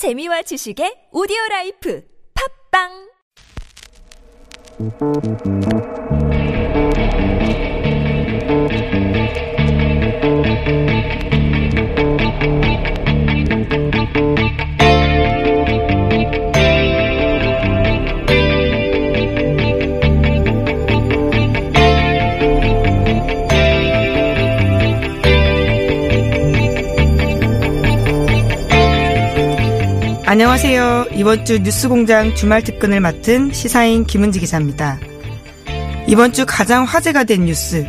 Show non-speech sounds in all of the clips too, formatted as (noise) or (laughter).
재미와 지식의 오디오 라이프 팝빵 안녕하세요. 이번 주 뉴스공장 주말 특근을 맡은 시사인 김은지 기자입니다. 이번 주 가장 화제가 된 뉴스,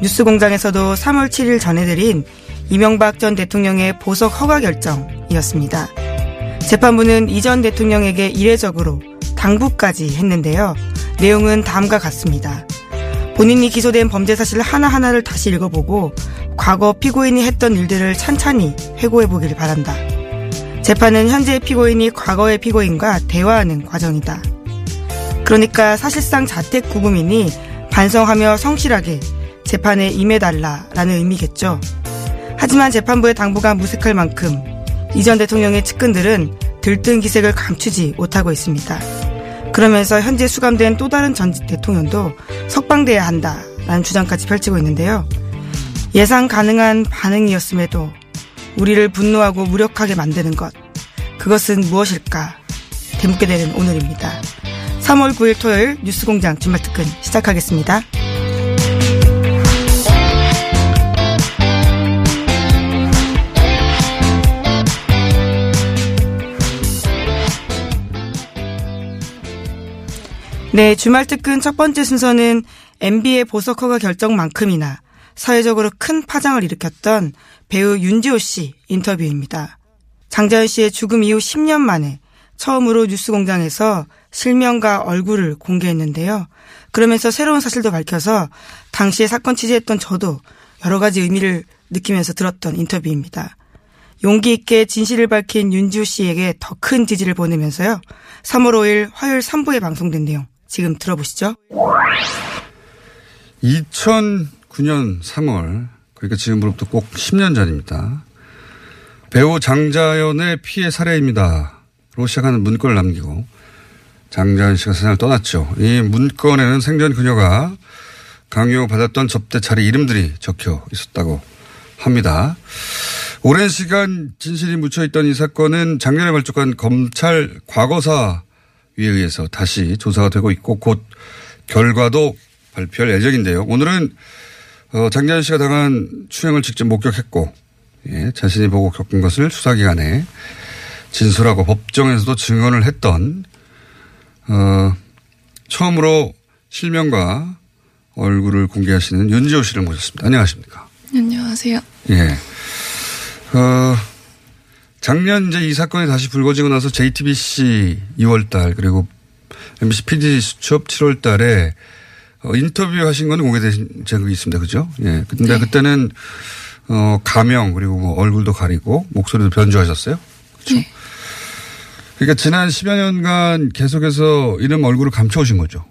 뉴스공장에서도 3월 7일 전해드린 이명박 전 대통령의 보석 허가 결정이었습니다. 재판부는 이 전 대통령에게 이례적으로 당부까지 했는데요. 내용은 다음과 같습니다. 본인이 기소된 범죄 사실 하나하나를 다시 읽어보고 과거 피고인이 했던 일들을 찬찬히 회고해보기를 바란다. 재판은 현재의 피고인이 과거의 피고인과 대화하는 과정이다. 그러니까 사실상 자택 구금이니 반성하며 성실하게 재판에 임해달라라는 의미겠죠. 하지만 재판부의 당부가 무색할 만큼 이전 대통령의 측근들은 들뜬 기색을 감추지 못하고 있습니다. 그러면서 현재 수감된 또 다른 전 대통령도 석방돼야 한다라는 주장까지 펼치고 있는데요. 예상 가능한 반응이었음에도 우리를 분노하고 무력하게 만드는 것. 그것은 무엇일까? 되묻게 되는 오늘입니다. 3월 9일 토요일 뉴스공장 주말 특근 시작하겠습니다. 네, 주말 특근 첫 번째 순서는 MB의 보석허가 결정만큼이나 사회적으로 큰 파장을 일으켰던 배우 윤지호 씨 인터뷰입니다. 장자연 씨의 죽음 이후 10년 만에 처음으로 뉴스공장에서 실명과 얼굴을 공개했는데요. 그러면서 새로운 사실도 밝혀서 당시에 사건 취재했던 저도 여러 가지 의미를 느끼면서 들었던 인터뷰입니다. 용기 있게 진실을 밝힌 윤지호 씨에게 더 큰 지지를 보내면서요. 3월 5일 화요일 3부에 방송된 내용 지금 들어보시죠. 2009년 3월 그러니까 지금으로부터 꼭 10년 전입니다. 배우 장자연의 피해 사례입니다. 로 시작하는 문건을 남기고 장자연 씨가 세상을 떠났죠. 이 문건에는 생전 그녀가 강요받았던 접대 차례 이름들이 적혀 있었다고 합니다. 오랜 시간 진실이 묻혀있던 이 사건은 작년에 발족한 검찰 과거사 위에 의해서 다시 조사가 되고 있고 곧 결과도 발표할 예정인데요. 오늘은 어, 장자연 씨가 당한 추행을 직접 목격했고 예, 자신이 보고 겪은 것을 수사기관에 진술하고 법정에서도 증언을 했던 어, 처음으로 실명과 얼굴을 공개하시는 윤지호 씨를 모셨습니다. 안녕하십니까? 안녕하세요. 예. 어, 작년 이제 이 사건이 다시 불거지고 나서 JTBC 2월달 그리고 MBC PD 수첩 7월달에 어, 인터뷰 하신 거는 공개되신 적이 있습니다. 그죠? 예. 근데 네. 그때는 어, 가명 그리고 뭐 얼굴도 가리고 목소리도 변조하셨어요. 그렇죠? 네. 그러니까 지난 10여 년간 계속해서 이름 얼굴을 감춰오신 거죠.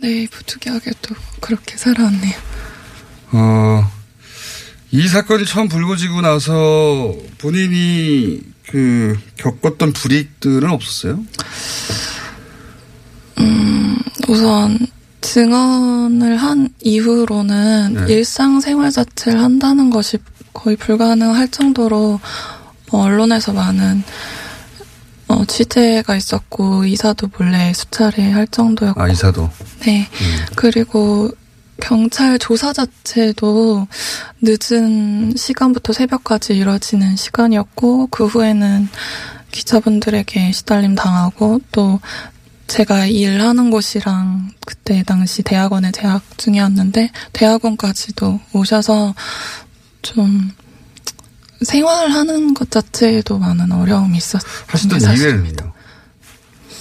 네, 부득이하게도 그렇게 살아왔네요. 어, 이 사건이 처음 불거지고 나서 본인이 그 겪었던 불이익들은 없었어요? 음, 우선 증언을 한 이후로는 네. 일상생활 자체를 한다는 것이 거의 불가능할 정도로 언론에서 많은 어, 취재가 있었고 이사도 몰래 수차례 할 정도였고 아 이사도 네 음. 그리고 경찰 조사 자체도 늦은 시간부터 새벽까지 이뤄지는 시간이었고 그 후에는 기자분들에게 시달림 당하고 또 제가 일하는 곳이랑 그때 당시 대학원에 재학 중이었는데 대학원까지도 오셔서 좀 생활하는 것 자체에도 많은 어려움이 있었던 하시던 일은요?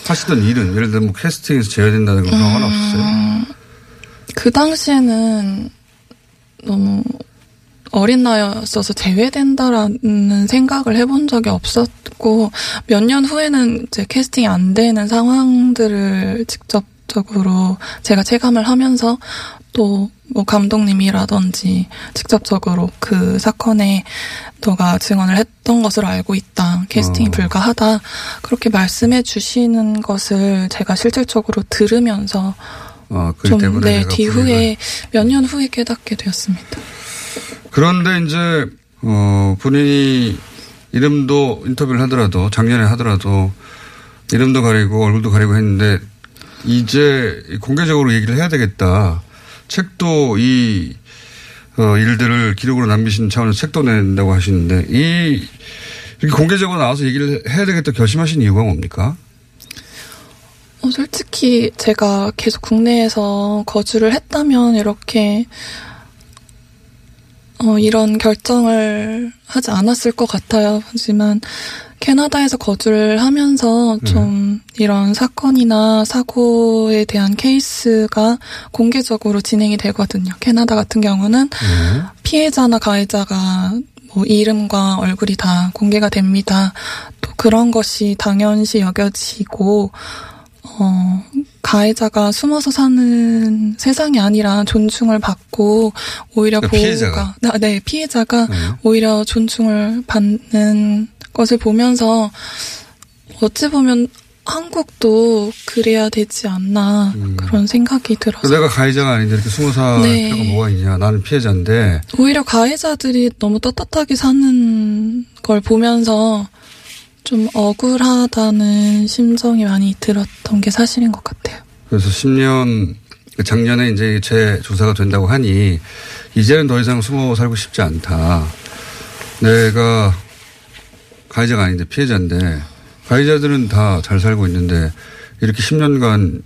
하시던 일은 예를 들어 뭐 캐스팅에서 제외된다는 그런 음, 건 없었어요? 그 당시에는 너무 어린 나이였어서 제외된다라는 생각을 해본 적이 없었고 몇 년 후에는 이제 캐스팅이 안 되는 상황들을 직접적으로 제가 체감을 하면서 또 뭐 감독님이라든지 직접적으로 그 사건에 너가 증언을 했던 것으로 알고 있다. 캐스팅이 어. 불가하다. 그렇게 말씀해 주시는 것을 제가 실질적으로 들으면서 아, 그 좀, 네, 뒤후에, 몇 년 후에 깨닫게 되었습니다. 그런데 이제 어 본인이 이름도 인터뷰를 하더라도 작년에 하더라도 이름도 가리고 얼굴도 가리고 했는데 이제 공개적으로 얘기를 해야 되겠다. 책도 이 어, 일들을 기록으로 남기신 차원에서 책도 낸다고 하시는데 이 이렇게 공개적으로 나와서 얘기를 해야 되겠다 결심하신 이유가 뭡니까? 어, 솔직히 제가 계속 국내에서 거주를 했다면 이렇게 어, 이런 결정을 하지 않았을 것 같아요. 하지만 캐나다에서 거주를 하면서 좀 이런 사건이나 사고에 대한 케이스가 공개적으로 진행이 되거든요. 캐나다 같은 경우는 네. 피해자나 가해자가 뭐 이름과 얼굴이 다 공개가 됩니다. 또 그런 것이 당연시 여겨지고 어, 가해자가 숨어서 사는 세상이 아니라 존중을 받고 오히려 그러니까 보호가 피해자가. 아, 네 피해자가 네. 오히려 존중을 받는 것을 보면서 어찌 보면 한국도 그래야 되지 않나 음. 그런 생각이 들어서 내가 가해자가 아닌데 이렇게 숨어 살 네. 필요가 뭐가 있냐. 나는 피해자인데 오히려 가해자들이 너무 떳떳하게 사는 걸 보면서 좀 억울하다는 심정이 많이 들었던 게 사실인 것 같아요. 그래서 10년 작년에 이제 재조사가 된다고 하니 이제는 더 이상 숨어 살고 싶지 않다. 내가 가해자가 아닌데 피해자인데 가해자들은 다 잘 살고 있는데 이렇게 10년간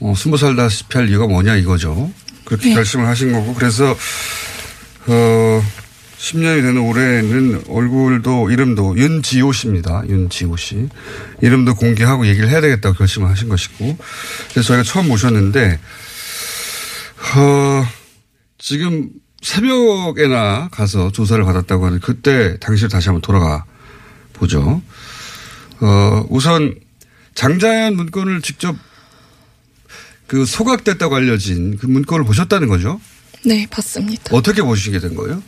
어, 숨어 살다시피 할 이유가 뭐냐 이거죠. 그렇게 네. 결심을 하신 거고 그래서 어 10년이 되는 올해는 얼굴도 이름도 윤지호 씨입니다. 윤지호 씨. 이름도 공개하고 얘기를 해야 되겠다고 결심을 하신 것이고. 그래서 저희가 처음 모셨는데, 어, 지금 새벽에나 가서 조사를 받았다고 하는 그때 당시로 다시 한번 돌아가 보죠. 어, 우선 장자연 문건을 직접 그 소각됐다고 알려진 그 문건을 보셨다는 거죠? 네, 봤습니다. 어떻게 보시게 된 거예요?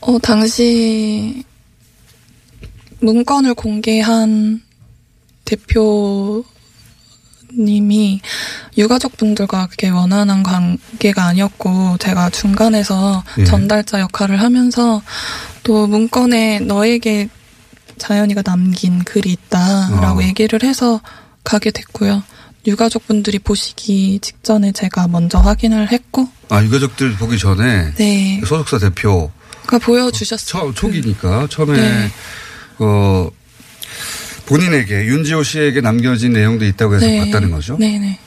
어, 당시 문건을 공개한 대표님이 유가족분들과 그게 원활한 관계가 아니었고 제가 중간에서 예. 전달자 역할을 하면서 또 문건에 너에게 자연이가 남긴 글이 있다라고 어. 얘기를 해서 가게 됐고요. 유가족분들이 보시기 직전에 제가 먼저 확인을 했고, 아, 유가족들 보기 전에 네, 소속사 대표 가 보여주셨어요. 처, 초기니까 처음에 네. 어 본인에게 윤지호 씨에게 남겨진 내용도 있다고 해서 네. 봤다는 거죠. 네네.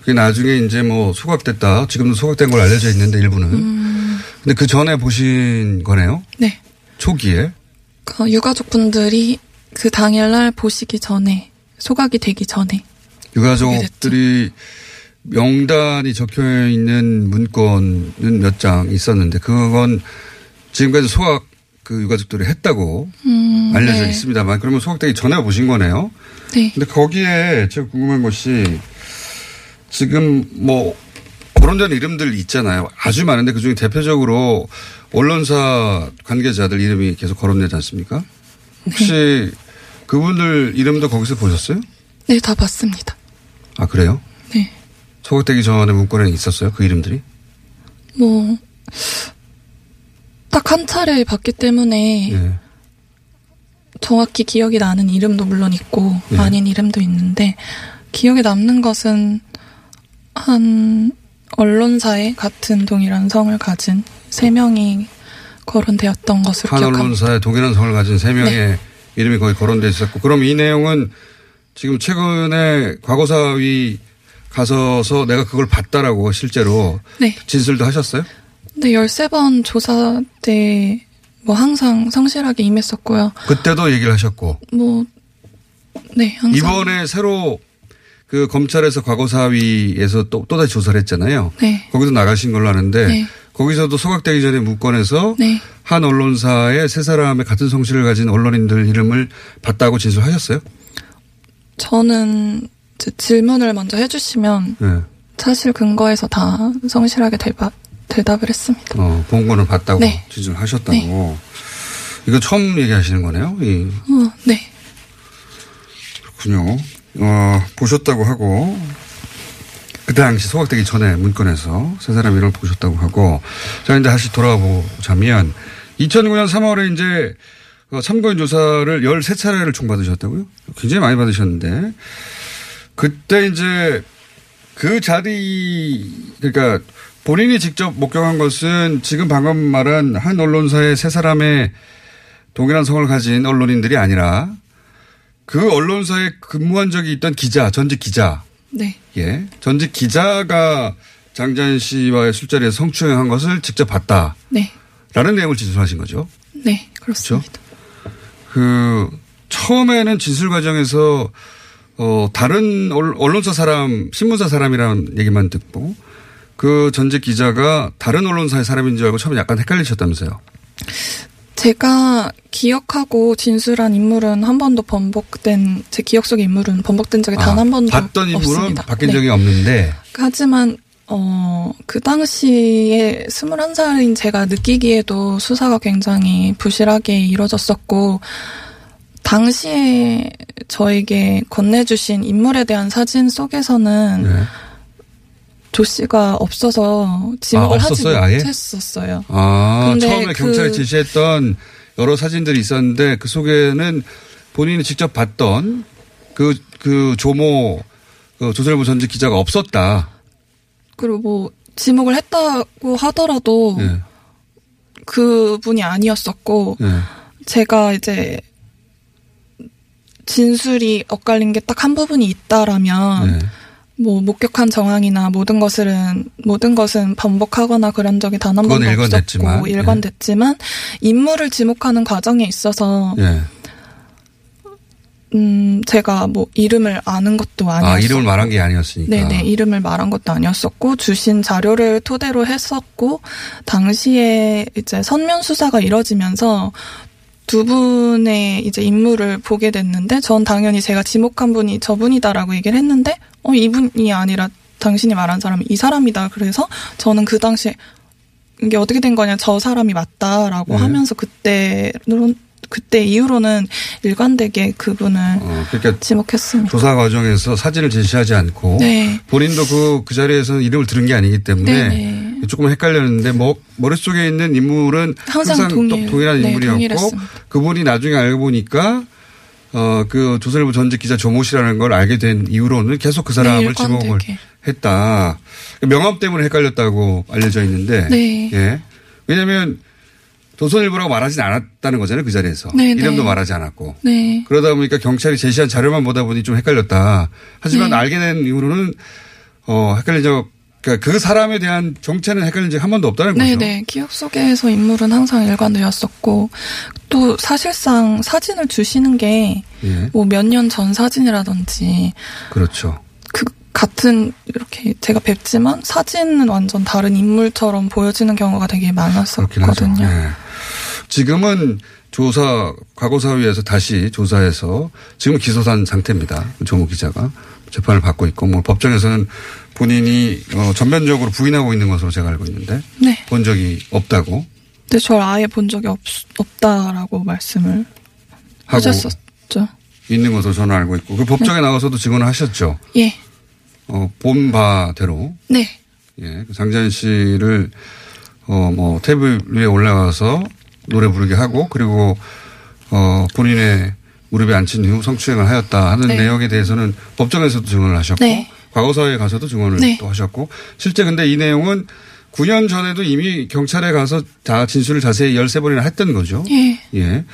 그게 나중에 이제 뭐 소각됐다. 지금도 소각된 걸 알려져 있는데 일부는. 음. 근데 그 전에 보신 거네요. 네. 초기에. 그 유가족분들이 그 당일날 보시기 전에 소각이 되기 전에 유가족들이 명단이 적혀 있는 문건은 몇 장 있었는데 그건 지금까지 소각 그 유가족들이 했다고 음, 알려져 네. 있습니다만 그러면 소각되기 전에 보신 거네요. 네. 근데 거기에 제가 궁금한 것이 지금 뭐 거론된 이름들 있잖아요. 아주 많은데 그중에 대표적으로 언론사 관계자들 이름이 계속 거론되지 않습니까? 혹시 그분들 이름도 거기서 보셨어요? 네, 다 봤습니다. 아 그래요? 네. 소각되기 전에 문건에 있었어요? 그 이름들이? 뭐, 딱 한 차례 봤기 때문에 예. 정확히 기억이 나는 이름도 물론 있고 예. 아닌 이름도 있는데 기억에 남는 것은 한 언론사에 같은 동일한 성을 가진 세 명이 거론되었던 것으로 한 기억합니다. 언론사에 동일한 성을 가진 세 명의 네. 이름이 거기 거론돼 있었고 그럼 이 내용은 지금 최근에 과거사위 가서서 내가 그걸 봤다라고 실제로 네. 진술도 하셨어요? 네, 13번 조사 때 뭐 항상 성실하게 임했었고요. 그때도 얘기를 하셨고 뭐, 네, 항상. 이번에 새로 그 검찰에서 과거사위에서 또 또다시 조사를 했잖아요. 네. 거기서 나가신 걸로 아는데 네. 거기서도 소각되기 전에 문건에서 네. 한 언론사의 세 사람의 같은 성실을 가진 언론인들 이름을 봤다고 진술하셨어요? 저는 질문을 먼저 해주시면 네. 사실 근거에서 다 성실하게 대답, 대답을 했습니다. 어, 본거는 봤다고 네. 진술을 하셨다고. 이거 처음 얘기하시는 거네요? 이, 어, 네. 그렇군요. 어, 보셨다고 하고, 그 당시 소각되기 전에 문건에서 세 사람 이름을 보셨다고 하고, 자, 이제 다시 돌아가 보자면, 2009년 3월에 이제 어, 참고인 조사를 13차례를 총 받으셨다고요? 굉장히 많이 받으셨는데, 그때 이제 그 자리, 그러니까 본인이 직접 목격한 것은 지금 방금 말한 한 언론사의 세 사람의 동일한 성을 가진 언론인들이 아니라 그 언론사에 근무한 적이 있던 기자, 전직 기자, 네. 예, 전직 기자가 장자연 씨와의 술자리에서 성추행한 것을 직접 봤다라는 네. 내용을 진술하신 거죠. 네. 그렇습니다. 그 처음에는 진술 과정에서 어 다른 언- 언론사 사람, 신문사 사람이라는 얘기만 듣고 그 전직 기자가 다른 언론사의 사람인 줄 알고 처음에 약간 헷갈리셨다면서요. 제가 기억하고 진술한 인물은 한 번도 번복된 제 기억 속의 인물은 번복된 적이 단한 번도 아, 봤던 인물은 없습니다. 바뀐 네. 적이 없는데 하지만 어, 그 당시에 21살인 제가 느끼기에도 수사가 굉장히 부실하게 이루어졌었고, 당시에 저에게 건네주신 인물에 대한 사진 속에서는 네. 조 씨가 없어서 지목을 아, 하지? 못했었어요. 아, 처음에 그- 경찰이 제시했던 여러 사진들이 있었는데 그 속에는 본인이 직접 봤던 그, 그 조모 그 조선일보 전직 기자가 없었다. 그리고 뭐, 지목을 했다고 하더라도 예. 그분이 아니었었고, 예. 제가 이제 진술이 엇갈린 게 딱 한 부분이 있다라면 예. 뭐 목격한 정황이나 모든 것은 모든 것은 번복하거나 그런 적이 단 한 번도 일관됐지만, 없었고 일관됐지만 인물을 지목하는 과정에 있어서 예. 음 제가 뭐 이름을 아는 것도 아니었고 아, 이름을 말한 게 아니었으니까. 네네 이름을 말한 것도 아니었었고 주신 자료를 토대로 했었고 당시에 이제 선면 수사가 이뤄지면서 두 분의 이제 인물을 보게 됐는데 전 당연히 제가 지목한 분이 저분이다라고 얘기를 했는데 어 이분이 아니라 당신이 말한 사람이 이 사람이다 그래서 저는 그 당시에 이게 어떻게 된 거냐 저 사람이 맞다라고 네. 하면서 그때로 그때 이후로는 일관되게 그분을 어, 그러니까 지목했습니다. 조사 과정에서 사진을 제시하지 않고 네. 본인도 그, 그 자리에서 이름을 들은 게 아니기 때문에 네네. 조금 헷갈렸는데 뭐, 머릿속에 있는 인물은 항상 항상 동일- 똑 동일한 네, 인물이었고 동일했습니다. 그분이 나중에 알고 보니까 어, 그 조선일보 전직 기자 조모 씨라는 걸 알게 된 이후로는 계속 그 사람을 네, 지목을. 했다. 명함 때문에 헷갈렸다고 알려져 있는데. 네. 예. 왜냐면 조선일보라고 말하진 않았다는 거잖아요. 그 자리에서. 네, 이름도 네. 말하지 않았고. 네. 그러다 보니까 경찰이 제시한 자료만 보다 보니 좀 헷갈렸다. 하지만 네. 알게 된 이후로는 어 헷갈린 적 그러니까 그 사람에 대한 정체는 헷갈린 적한 번도 없다는 거죠. 네네. 기억 속에서 인물은 항상 일관되었었고, 또 사실상 사진을 주시는 게, 예. 뭐몇 년 전 사진이라든지, 그렇죠. 그, 같은, 이렇게 제가 뵙지만, 사진은 완전 다른 인물처럼 보여지는 경우가 되게. 많았었거든요. 예. 지금은 조사 과거사위에서 다시 조사해서 지금 기소된 상태입니다. 조모 기자가 재판을 받고 있고 뭐 법정에서는 본인이 어, 전면적으로 부인하고 있는 것으로 제가 알고 있는데 네. 본 적이 없다고 근데 저를 아예 본 적이 없, 없다라고 말씀을 하셨었죠. 있는 것으로 저는 알고 있고 그 법정에 네. 나가서도 증언을 하셨죠. 예. 어, 본 바대로 네. 예, 그 장자연 씨를 어 뭐 테이블 위에 올라가서 노래 부르게 하고 그리고 어 본인의 무릎에 앉힌 후 성추행을 하였다 하는 네. 내용에 대해서는 법정에서도 증언을 하셨고 네. 과거사에 가서도 증언을 네. 또 하셨고 실제 근데 이 내용은 9년 전에도 이미 경찰에 가서 다 진술을 자세히 13번이나 했던 거죠. 예. 예.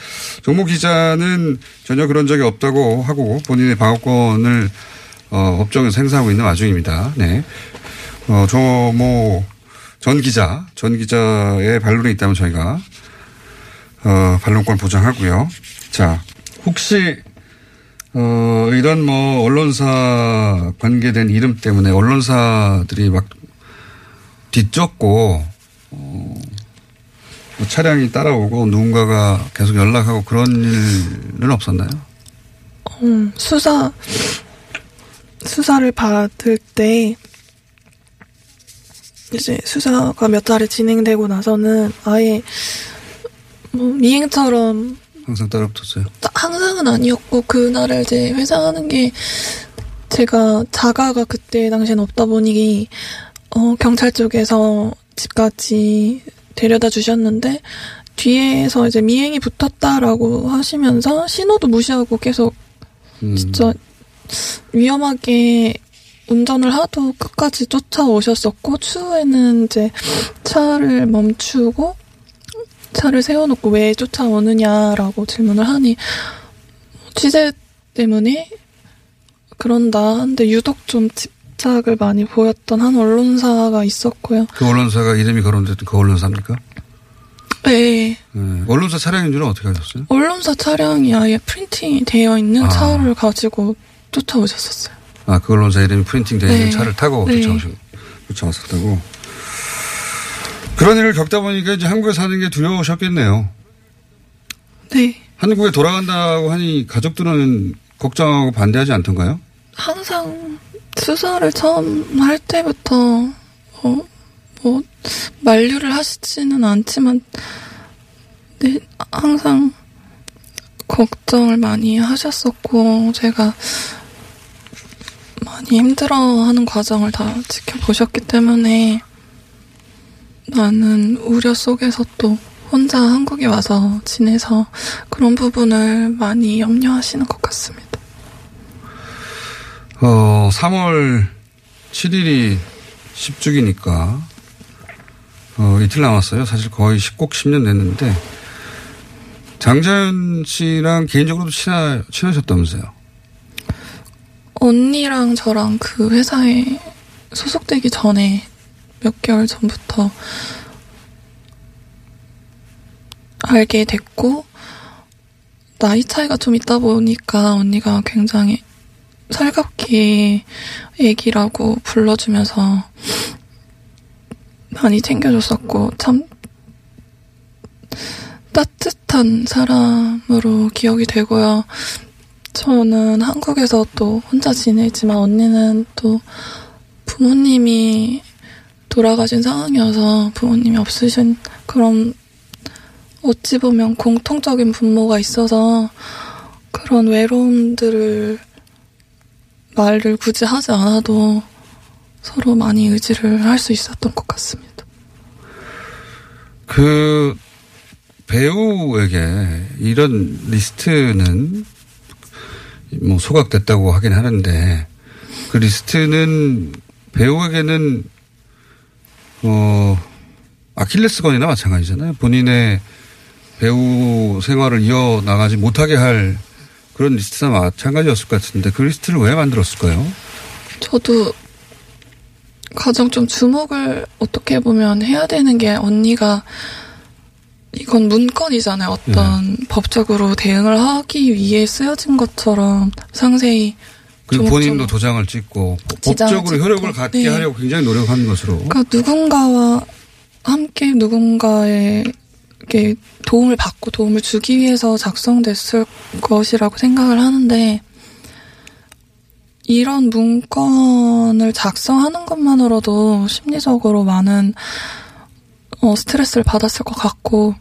정모 기자는 전혀 그런 적이 없다고 하고 본인의 방어권을 어, 법정에서 행사하고 있는 와중입니다. 네. 어, 조모 전 기자, 전 기자의 반론이 있다면 저희가 어, 반론권 보장하고요. 자, 혹시 어, 이런 뭐 언론사 관계된 이름 때문에 언론사들이 막 뒤쫓고 어, 뭐 차량이 따라오고 누군가가 계속 연락하고 그런 일은 없었나요? 음, 수사, 수사를 받을 때, 이제 수사가 몇 달에 진행되고 나서는 아예 뭐 미행처럼 항상 따라붙었어요. 따- 항상은 아니었고 그날을 이제 회상하는 게 제가 자가가 그때 당시엔 없다 보니 어 경찰 쪽에서 집까지 데려다 주셨는데 뒤에서 이제 미행이 붙었다라고 하시면서 신호도 무시하고 계속 음. 진짜 위험하게 운전을 하도 끝까지 쫓아오셨었고 추후에는 이제 차를 멈추고 차를 세워놓고 왜 쫓아오느냐라고 질문을 하니 취재 때문에 그런다 한데 유독 좀 집착을 많이 보였던 한 언론사가 있었고요. 그 언론사가 이름이 거론됐던 그 언론사입니까? 네. 네. 언론사 차량인 줄은 어떻게 아셨어요? 언론사 차량이 아예 프린팅이 되어 있는 아. 차를 가지고 쫓아오셨었어요. 아, 그 언론사 이름이 프린팅 되어 있는 네. 차를 타고 네. 쫓아오신, 쫓아왔었다고. 그런 일을 겪다 보니까 이제 한국에 사는 게 두려우셨겠네요. 네. 한국에 돌아간다고 하니 가족들은 걱정하고 반대하지 않던가요? 항상 수사를 처음 할 때부터 어, 뭐 만류를 하시지는 않지만 네, 항상 걱정을 많이 하셨었고 제가 많이 힘들어하는 과정을 다 지켜보셨기 때문에 많은 우려 속에서 또 혼자 한국에 와서 지내서 그런 부분을 많이 염려하시는 것 같습니다. 어, 3월 7일이 10주기니까, 어, 이틀 남았어요. 사실 거의 10꼭 10년 됐는데, 장자연 씨랑 개인적으로도 친하, 친하셨다면서요? 언니랑 저랑 그 회사에 소속되기 전에 몇 개월 전부터 알게 됐고, 나이 차이가 좀 있다 보니까 언니가 굉장히 살갑게 애기라고 불러주면서 많이 챙겨줬었고, 참 따뜻한 사람으로 기억이 되고요. 저는 한국에서 또 혼자 지내지만 언니는 또 부모님이 돌아가신 상황이어서 부모님이 없으신 그런 어찌 보면 공통적인 분모가 있어서 그런 외로움들을 말을 굳이 하지 않아도 서로 많이 의지를 할 수 있었던 것 같습니다. 그 배우에게 이런 리스트는 뭐 소각됐다고 하긴 하는데 그 리스트는 배우에게는 어 아킬레스건이나 마찬가지잖아요. 본인의 배우 생활을 이어 나가지 못하게 할 그런 리스트나 마찬가지였을 것 같은데 그 리스트를 왜 만들었을까요? 저도 가장 좀 주목을 어떻게 보면 해야 되는 게 언니가 이건 문건이잖아요. 어떤 법적으로 대응을 하기 위해 쓰여진 것처럼 상세히 그리고 조목조목. 본인도 도장을 찍고 법적으로 찍고. 효력을 갖게 네. 하려고 굉장히 노력한 것으로 그러니까 누군가와 함께 누군가에게 도움을 받고 도움을 주기 위해서 작성됐을 것이라고 생각을 하는데 이런 문건을 작성하는 것만으로도 심리적으로 많은 어, 스트레스를 받았을 것 같고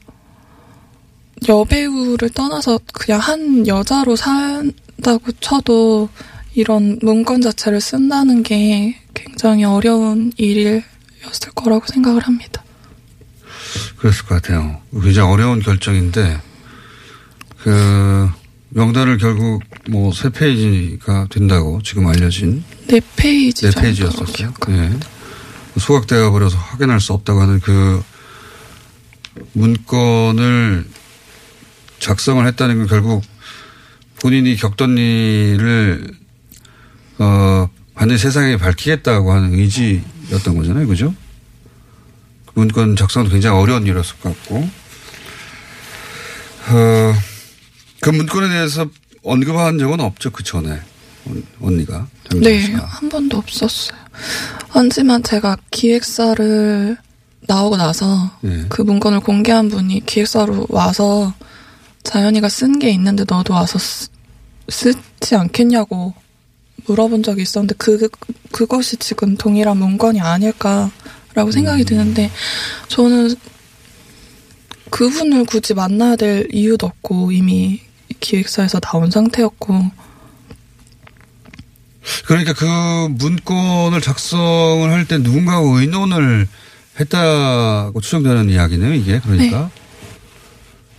여배우를 떠나서 그냥 한 여자로 산다고 쳐도 이런 문건 자체를 쓴다는 게 굉장히 어려운 일이었을 거라고 생각을 합니다. 그랬을 것 같아요. 굉장히 어려운 결정인데, 그, 명단을 결국 뭐 세 페이지가 된다고 지금 알려진 네 페이지 네 페이지였었어요. 예. 소각되어 버려서 확인할 수 없다고 하는 그 문건을 작성을 했다는 건 결국 본인이 겪던 일을 어, 반드시 세상에 밝히겠다고 하는 의지였던 거잖아요. 그죠? 그 문건 작성도 굉장히 어려운 일이었을 것 같고, 어, 그 문건에 대해서 언급한 적은 없죠. 그 전에. 언- 언니가. 네, 씨가. 한 번도 없었어요. 하지만 제가 기획사를 나오고 나서 네. 그 문건을 공개한 분이 기획사로 와서 자연이가 쓴 게 있는데 너도 와서 쓰, 쓰지 않겠냐고 물어본 적이 있었는데 그 그것이 지금 동일한 문건이 아닐까라는 않을까라고 생각이 드는데 저는 그분을 굳이 만나야 될 이유도 없고 이미 기획사에서 나온 상태였고 그러니까 그 문건을 작성을 할 때 누군가가 의논을 했다고 추정되는 이야기네요, 이게. 그러니까.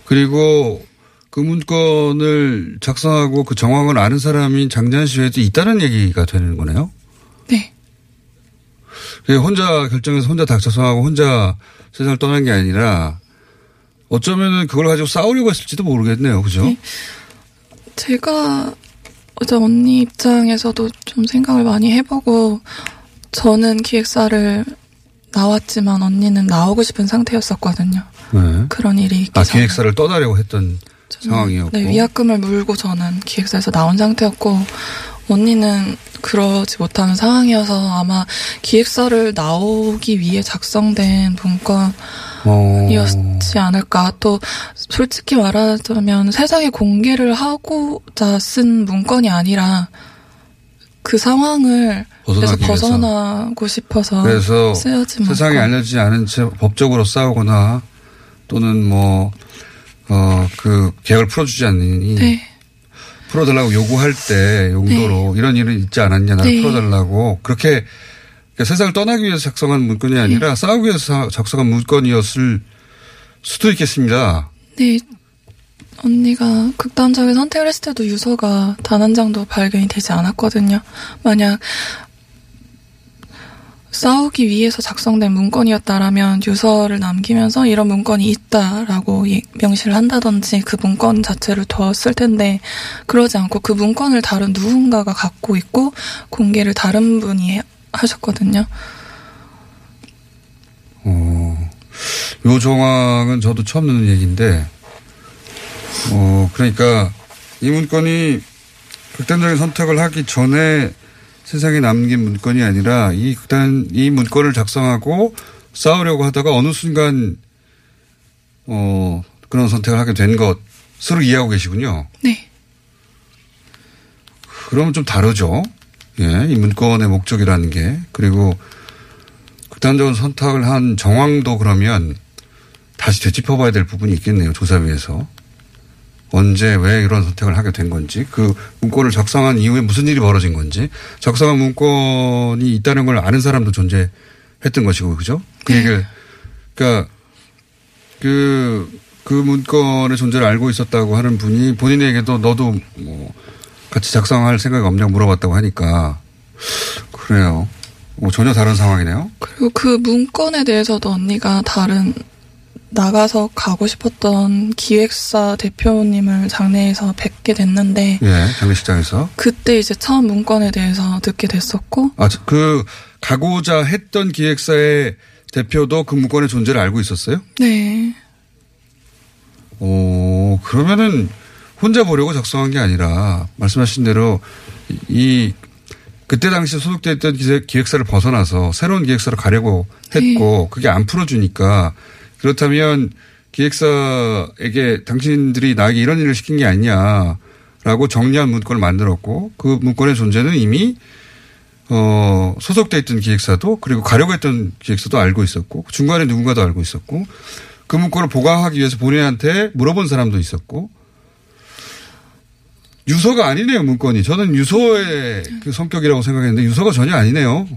그리고 그 문건을 작성하고 그 정황을 아는 사람이 장재한 씨에도 있다는 얘기가 되는 거네요. 네. 그게 혼자 결정해서 혼자 다 작성하고 혼자 세상을 떠난 게 아니라 어쩌면은 그걸 가지고 싸우려고 했을지도 모르겠네요. 그죠? 네. 제가 어제 언니 입장에서도 좀 생각을 많이 해보고 저는 기획사를 나왔지만 언니는 나오고 싶은 상태였었거든요. 네. 그런 일이 아. 기획사를 떠나려고 했던 상황이었고. 네, 위약금을 물고 저는 기획사에서 나온 상태였고 언니는 그러지 못하는 상황이어서 아마 기획사를 나오기 위해 작성된 문건이었지 어. 않을까. 또 솔직히 말하자면 세상에 공개를 하고자 쓴 문건이 아니라 그 상황을 위해서. 벗어나고 싶어서 그래서 쓰여진 세상에. 알려지지 않은 채 법적으로 싸우거나 또는 뭐, 어, 그 계약을 풀어주지 않으니 네. 풀어달라고 요구할 때 용도로 이런 일은 있지 않았냐 나를 네. 풀어달라고 그렇게 그러니까 세상을 떠나기 위해서 작성한 문건이 네. 아니라 싸우기 위해서 작성한 문건이었을 수도 있겠습니다. 네. 언니가 극단적인 선택을 했을 때도 유서가 단 한 장도 발견이 되지 않았거든요. 만약 싸우기 위해서 작성된 문건이었다라면 유서를 남기면서 이런 문건이 있다라고 예- 명시를 한다든지 그 문건 자체를 뒀을 텐데 그러지 않고 그 문건을 다른 누군가가 갖고 있고 공개를 다른 분이 해- 하셨거든요. 어, 요 정황은 저도 처음 듣는 얘기인데, 어, 그러니까 이 문건이 극단적인 선택을 하기 전에 세상에 남긴 문건이 아니라 이 극단, 이 문건을 작성하고 싸우려고 하다가 어느 순간, 어, 그런 선택을 하게 된 것으로 이해하고 계시군요. 네. 그러면 좀 다르죠. 예, 이 문건의 목적이라는 게. 그리고 극단적인 선택을 한 정황도 그러면 다시 되짚어봐야 될 부분이 있겠네요. 조사위에서. 언제 왜 이런 선택을 하게 된 건지 그 문건을 작성한 이후에 무슨 일이 벌어진 건지 작성한 문건이 있다는 걸 아는 사람도 존재했던 것이고 그죠? 그 네. 얘기를 그러니까 그, 그 문건의 존재를 알고 있었다고 하는 분이 본인에게도 너도 뭐 같이 작성할 생각이 없냐고 물어봤다고 하니까 그래요. 뭐 전혀 다른 상황이네요. 그리고 그 문건에 대해서도 언니가 다른 나가서 가고 싶었던 기획사 대표님을 장례에서 뵙게 됐는데 예, 장례식장에서. 그때 이제 처음 문건에 대해서 듣게 됐었고 아, 저- 그 가고자 했던 기획사의 대표도 그 문건의 존재를 알고 있었어요? 네 오, 그러면은 혼자 보려고 작성한 게 아니라 말씀하신 대로 이 그때 당시 소속돼 있던 기획- 기획사를 벗어나서 새로운 기획사로 가려고 했고 그게 안 풀어주니까 그렇다면 기획사에게 당신들이 나에게 이런 일을 시킨 게 아니냐라고 정리한 문건을 만들었고 그 문건의 존재는 이미 어, 소속돼 있던 기획사도 그리고 가려고 했던 기획사도 알고 있었고 중간에 누군가도 알고 있었고 그 문건을 보강하기 위해서 본인한테 물어본 사람도 있었고. 유서가 아니네요 문건이. 저는 유서의 그 성격이라고 생각했는데 유서가 전혀 아니네요.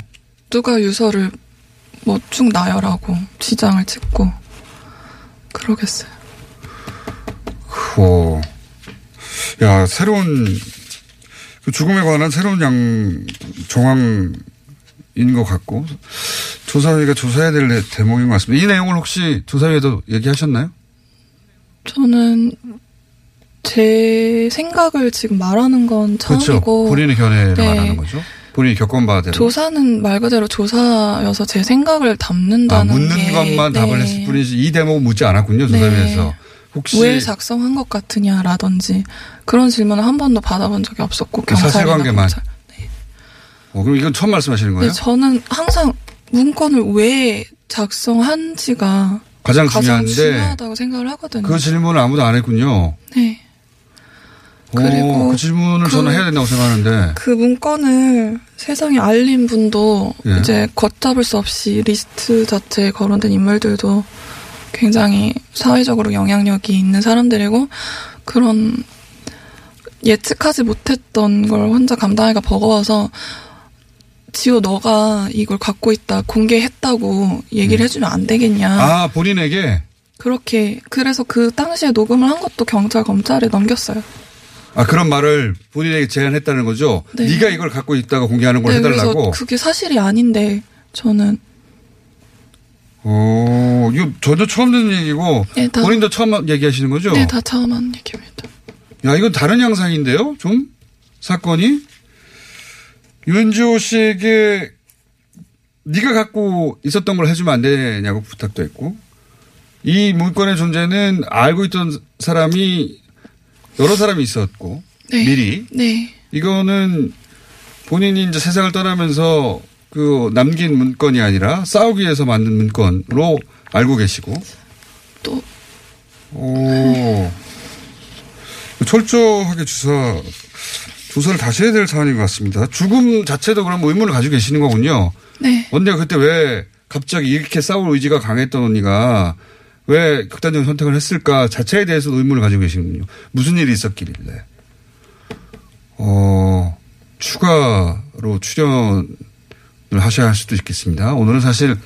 누가 유서를 뭐쭉 나열하고 지장을 찍고 그러겠어요. 오. 야 새로운 그 죽음에 관한 새로운 양 정황인 것 같고 조사위가 조사해야 될 내- 대목인 것 같습니다. 이 내용을 혹시 조사위에도 얘기하셨나요? 저는 제 생각을 지금 말하는 건 그렇죠. 처음이고 본인의 견해를 네. 말하는 거죠. 본인이 겪은 바대로. 조사는 말 그대로 조사여서 제 생각을 아, 담는다는 묻는 게 것만 답을 네. 했을 뿐이지 이 대목은 묻지 않았군요. 조사위에서. 네. 혹시 왜 작성한 것 같으냐라든지 그런 질문을 한 번도 받아본 적이 없었고 그 경찰이나 사실관계만. 검찰. 어, 그럼 이건 처음 말씀하시는 거예요? 네, 저는 항상 문건을 왜 작성한지가 가장 가장 중요한데 중요하다고 생각을 하거든요. 그 질문을 아무도 안 했군요. 네. 그리고 오, 그 질문을 그- 저는 해야 된다고 생각하는데. 그 문건을 세상에 알린 분도 예. 이제 걷잡을 수 없이 리스트 자체에 거론된 인물들도 굉장히 사회적으로 영향력이 있는 사람들이고 그런 예측하지 못했던 걸 혼자 감당하기가 버거워서 지호 너가 이걸 갖고 있다 공개했다고 얘기를 해주면 안 되겠냐 음. 아, 본인에게? 그렇게 그래서 그 당시에 녹음을 한 것도 경찰 검찰에 넘겼어요. 아, 그런 말을 본인에게 제안했다는 거죠? 네. 네가 이걸 갖고 있다가 공개하는 걸 네, 그래서 해달라고? 그게 사실이 아닌데 저는 오, 이거 저도 처음 듣는 얘기고, 네, 다- 본인도 처음 얘기하시는 거죠? 네, 다 처음 한 얘기입니다. 야, 이건 다른 양상인데요? 좀? 사건이? 윤지호 씨에게 네가 갖고 있었던 걸 해주면 안 되냐고 부탁도 했고, 이 문건의 존재는 알고 있던 사람이 여러 사람이 있었고, 네. 미리. 네. 이거는 본인이 이제 세상을 떠나면서 그 남긴 문건이 아니라 싸우기 위해서 만든 문건으로 알고 계시고. 또 오. 철저하게 조사, 조사를 다시 해야 될 사안인 것 같습니다. 죽음 자체도 그럼 의문을 가지고 계시는 거군요. 네. 언니가 그때 왜 갑자기 이렇게 싸울 의지가 강했던 언니가 왜 극단적인 선택을 했을까 자체에 대해서 의문을 가지고 계시는군요. 무슨 일이 있었길래. 어, 추가로 출연을 하셔야 할 수도 있겠습니다. 오늘은 사실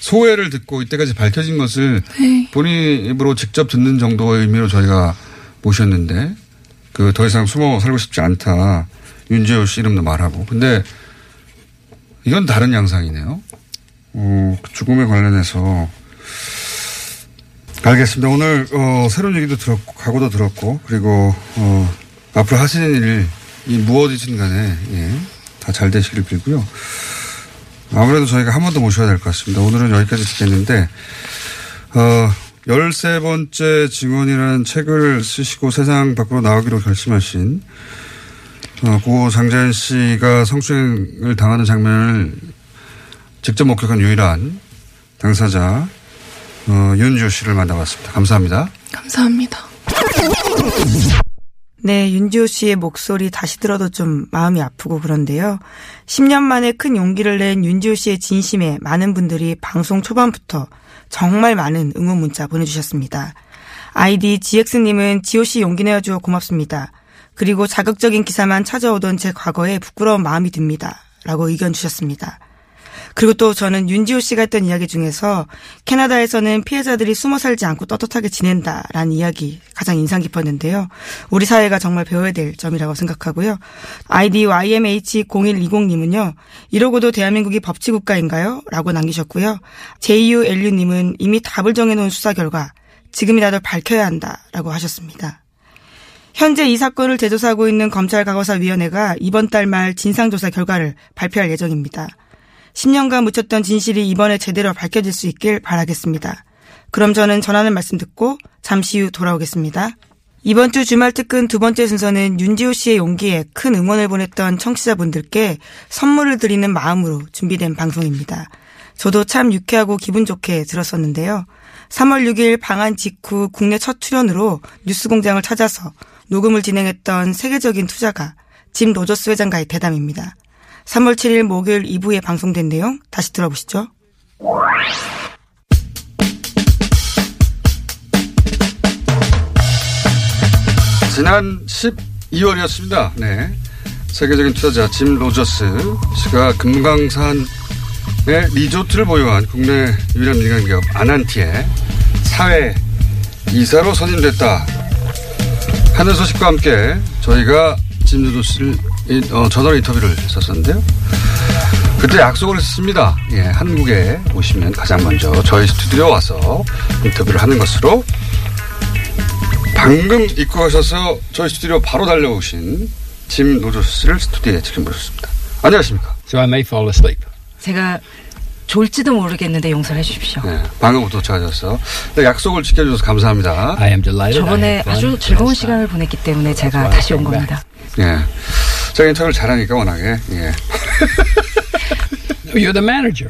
소회를 듣고 이때까지 밝혀진 것을 네. 본인 입으로 직접 듣는 정도의 의미로 저희가 모셨는데 그 더 이상 숨어 살고 싶지 않다. 윤재호 씨 이름도 말하고. 근데 이건 다른 양상이네요. 어, 그 죽음에 관련해서 알겠습니다. 오늘 어, 새로운 얘기도 들었고 각오도 들었고 그리고 어, 앞으로 하시는 일이 무엇이든 간에 예, 다 잘 되시길 빌고요. 아무래도 저희가 한 번 더 모셔야 될 것 같습니다. 오늘은 여기까지 듣겠는데 어, 13번째 증언이라는 책을 쓰시고 세상 밖으로 나오기로 결심하신 어, 고 장자연 씨가 성추행을 당하는 장면을 직접 목격한 유일한 당사자 어, 윤지호 씨를 만나봤습니다. 감사합니다. 감사합니다. 네, 윤지호 씨의 목소리 다시 들어도 좀 마음이 아프고 그런데요. 10년 만에 큰 용기를 낸 윤지호 씨의 진심에 많은 분들이 방송 초반부터 정말 많은 응원 문자 보내주셨습니다. 아이디 GX님은 지호 씨 용기 내어주어 고맙습니다. 그리고 자극적인 기사만 찾아오던 제 과거에 부끄러운 마음이 듭니다. 라고 의견 주셨습니다. 그리고 또 저는 윤지호 씨가 했던 이야기 중에서 캐나다에서는 피해자들이 숨어 살지 않고 떳떳하게 지낸다라는 이야기 가장 인상 깊었는데요. 우리 사회가 정말 배워야 될 점이라고 생각하고요. 아이디 YMH0120님은요. 이러고도 대한민국이 법치국가인가요? 라고 남기셨고요. JULU님은 이미 답을 정해놓은 수사 결과 지금이라도 밝혀야 한다라고 하셨습니다. 현재 이 사건을 재조사하고 있는 검찰과거사위원회가 이번 달 말 진상조사 결과를 발표할 예정입니다. 10년간 묻혔던 진실이 이번에 제대로 밝혀질 수 있길 바라겠습니다. 그럼 저는 전하는 말씀 듣고 잠시 후 돌아오겠습니다. 이번 주 주말 특근 두 번째 순서는 윤지오 씨의 용기에 큰 응원을 보냈던 청취자분들께 선물을 드리는 마음으로 준비된 방송입니다. 저도 참 유쾌하고 기분 좋게 들었었는데요. 3월 6일 방한 직후 국내 첫 출연으로 뉴스 공장을 찾아서 녹음을 진행했던 세계적인 투자가 짐 로저스 회장과의 대담입니다. 3월 7일 목요일 2부에 방송된 내용 다시 들어보시죠. 지난 12월이었습니다. 네. 세계적인 투자자 짐 로저스 씨가 금강산에 리조트를 보유한 국내 유일한 민간 기업 아난티의 사외 이사로 선임됐다 하는 소식과 함께 저희가 짐 로저스를 인- 어, 전화 인터뷰를 했었었는데요. 그때 약속을 했습니다. 예, 한국에 오시면 가장 먼저 저희 스튜디오 와서 인터뷰를 하는 것으로 방금 입고 가셔서 저희 스튜디오 바로 달려오신 짐 노조스 씨를 스튜디오에 지금 모셨습니다. 안녕하십니까. So I may fall asleep. 제가 졸지도 모르겠는데 용서해 주십시오. 네, 방금 도착하셔서 네, 약속을 지켜주셔서 감사합니다. I am delighted. 저번에. 아주 즐거운 시간을 보냈기 때문에 That's 제가 다시 온 겁니다. 예. 제가 인터뷰를 잘하니까 워낙에, 예. (laughs) You're the manager.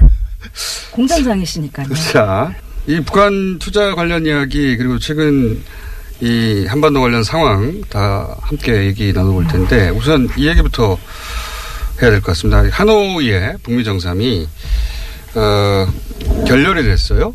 공장장이시니까요. 자, 이 북한 투자 관련 이야기, 그리고 최근 이 한반도 관련 상황 다 함께 얘기 나눠볼 텐데 우선 이 얘기부터 해야 될 것 같습니다. 하노이의 북미 정상이 어, 결렬이 됐어요.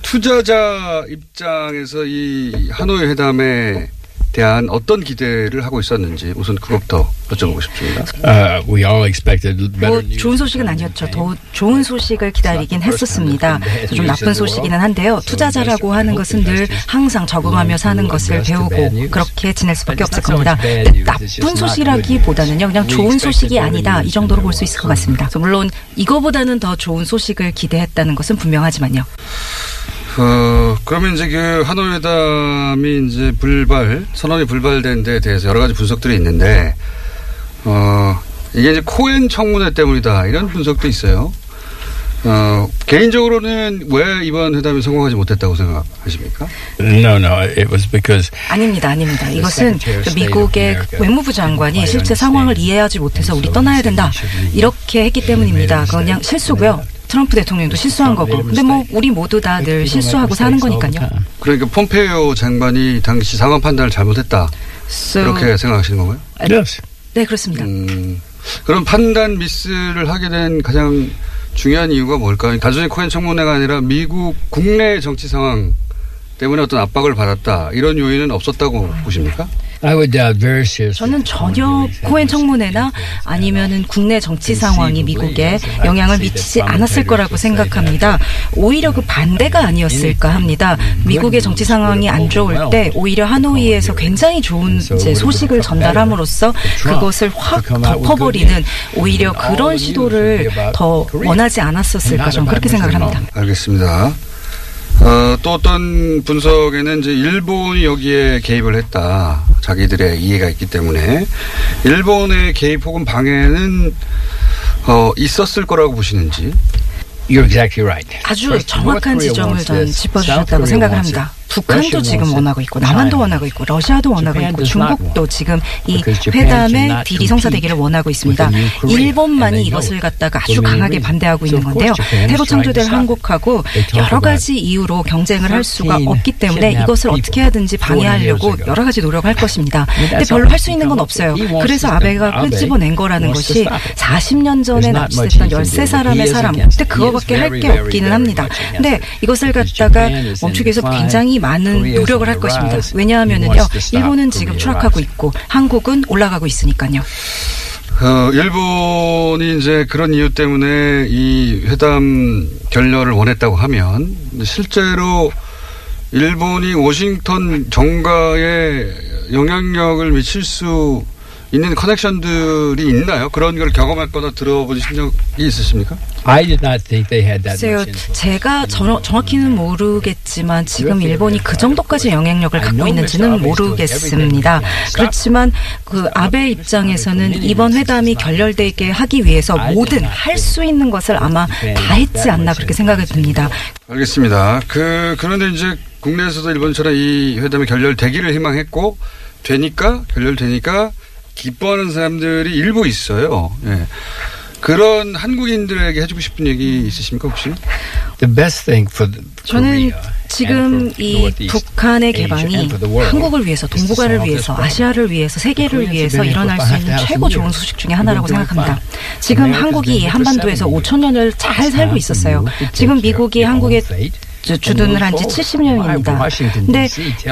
투자자 입장에서 이 하노이 회담에 대한 어떤 기대를 하고 있었는지 우선 그것부터 여쭤보고 싶습니다. Uh, we all expected better 뭐. 좋은 소식은 아니었죠. 더 좋은 소식을 기다리긴 했었습니다. 좀 나쁜 소식이긴 한데요. 투자자라고 하는 것은 늘 항상 적응하며 사는 것을 배우고 그렇게 지낼 수밖에 없을 겁니다. 근데 나쁜 소식이라기보다는요, 그냥 좋은 소식이 아니다 이 정도로 볼 수 있을 것 같습니다. 물론 이거보다는 더 좋은 소식을 기대했다는 것은 분명하지만요. 어, 그러면 이제 그 하노이 회담이 이제 불발, 선언이 불발된 데에 대해서 여러 가지 분석들이 있는데, 어, 이게 이제 코엔 청문회 때문이다. 이런 분석도 있어요. 어, 개인적으로는 왜 이번 회담이 성공하지 못했다고 생각하십니까? No, no, it was because 아닙니다, 아닙니다. 이것은 그 미국의 외무부 장관이 실제 상황을 이해하지 못해서 우리 떠나야 된다 이렇게 했기 때문입니다. 그냥 실수고요. 트럼프 대통령도 실수한 거고. 근데 뭐 우리 모두 다 늘 실수하고 사는 거니까요. 그러니까 폼페이오 장관이 당시 상황 판단을 잘못했다. So, 그렇게 생각하시는 건가요? yes. 네 그렇습니다. 음, 그럼 판단 미스를 하게 된 가장 중요한 이유가 뭘까요? 단순히 코엔 청문회가 아니라 미국 국내 정치 상황 때문에 어떤 압박을 받았다. 이런 요인은 없었다고 보십니까? I would doubt very seriously. 저는 전혀 코엔 청문회나 아니면은 국내 정치 상황이 미국에 영향을 미치지 않았을 거라고 생각합니다. 오히려 그 반대가 아니었을까 합니다. 미국의 정치 상황이 안 좋을 때 오히려 하노이에서 굉장히 좋은 이제 소식을 전달함으로써 그것을 확 덮어버리는 오히려 그런 시도를 더 원하지 않았었을까 저는 그렇게 생각을 합니다. 알겠습니다. 어, 또 어떤 분석에는 이제 일본이 여기에 개입을 했다. 자기들의 이해가 있기 때문에 일본의 개입 혹은 방해는 어, 있었을 거라고 보시는지. You're exactly right. 아주 정확한 지점을 전. 짚어주셨다고 South Korea 생각을 wants 합니다. 북한도 지금. 원하고 있고 남한도. 원하고 있고 러시아도 원하고 있고 중국도 지금 이 cannot 딜이 성사되기를 원하고 있습니다. 일본만이 이것을. 갖다가 아주 강하게. 반대하고 있는 건데요. 새로 창조될. 한국하고 여러 가지 이유로 경쟁을 할 수가 13 없기 때문에 이것을 어떻게 하든지 40 방해하려고. 여러 가지 노력을 할 것입니다. 근데 별로 할 수 있는 건 없어요. 그래서. 아베가 끄집어낸 거라는 것이 stop it. 40년 전에 납치됐던 he can do. 13사람의 He is 사람. 근데 그거밖에 할 게 없기는 합니다. 근데. 이것을 갖다가 멈추기 위해서 decline. 굉장히 많은 노력을 할 것입니다. 왜냐하면은요, 일본은 지금. 추락하고 있고 한국은 올라가고 있으니까요. 어, 일본이 이제 그런 이유 때문에 이 회담 결렬을 원했다고 하면 실제로 일본이 워싱턴 정가에 영향력을 미칠 수 있는 커넥션들이 있나요? 그런 걸 경험했거나 들어보신 적이 있으십니까? I did not think they had that 글쎄요, much. 제가 정, 정확히는 모르겠지만 지금 일본이 그 정도까지 영향력을 갖고 있는지는 모르겠습니다. 그렇지만 그 아베 입장에서는 이번 회담이 결렬되게 하기 위해서 모든 할 수 있는 것을 아마 다 했지 않나 그렇게 생각이 듭니다. 알겠습니다. 그, 그런데 이제 국내에서도 일본처럼 이 회담이 결렬되기를 희망했고, 되니까, 결렬되니까, 기뻐하는 사람들이 일부 있어요. 예. 그런 한국인들에게 해주고 싶은 얘기 있으십니까, 혹시? The best thing for the 저는 지금 이 북한의 개방이 한국을 위해서, 동북아를 위해서. 아시아를 위해서, 세계를 위해서 일어날 수 있는 5,000 최고 좋은. 소식 중에 하나라고 생각합니다. 지금 한국이 한반도에서 70 5천 년을 잘 살고 있었어요. 지금 미국이 fate 주- 주둔을 한 지 70년입니다. 근데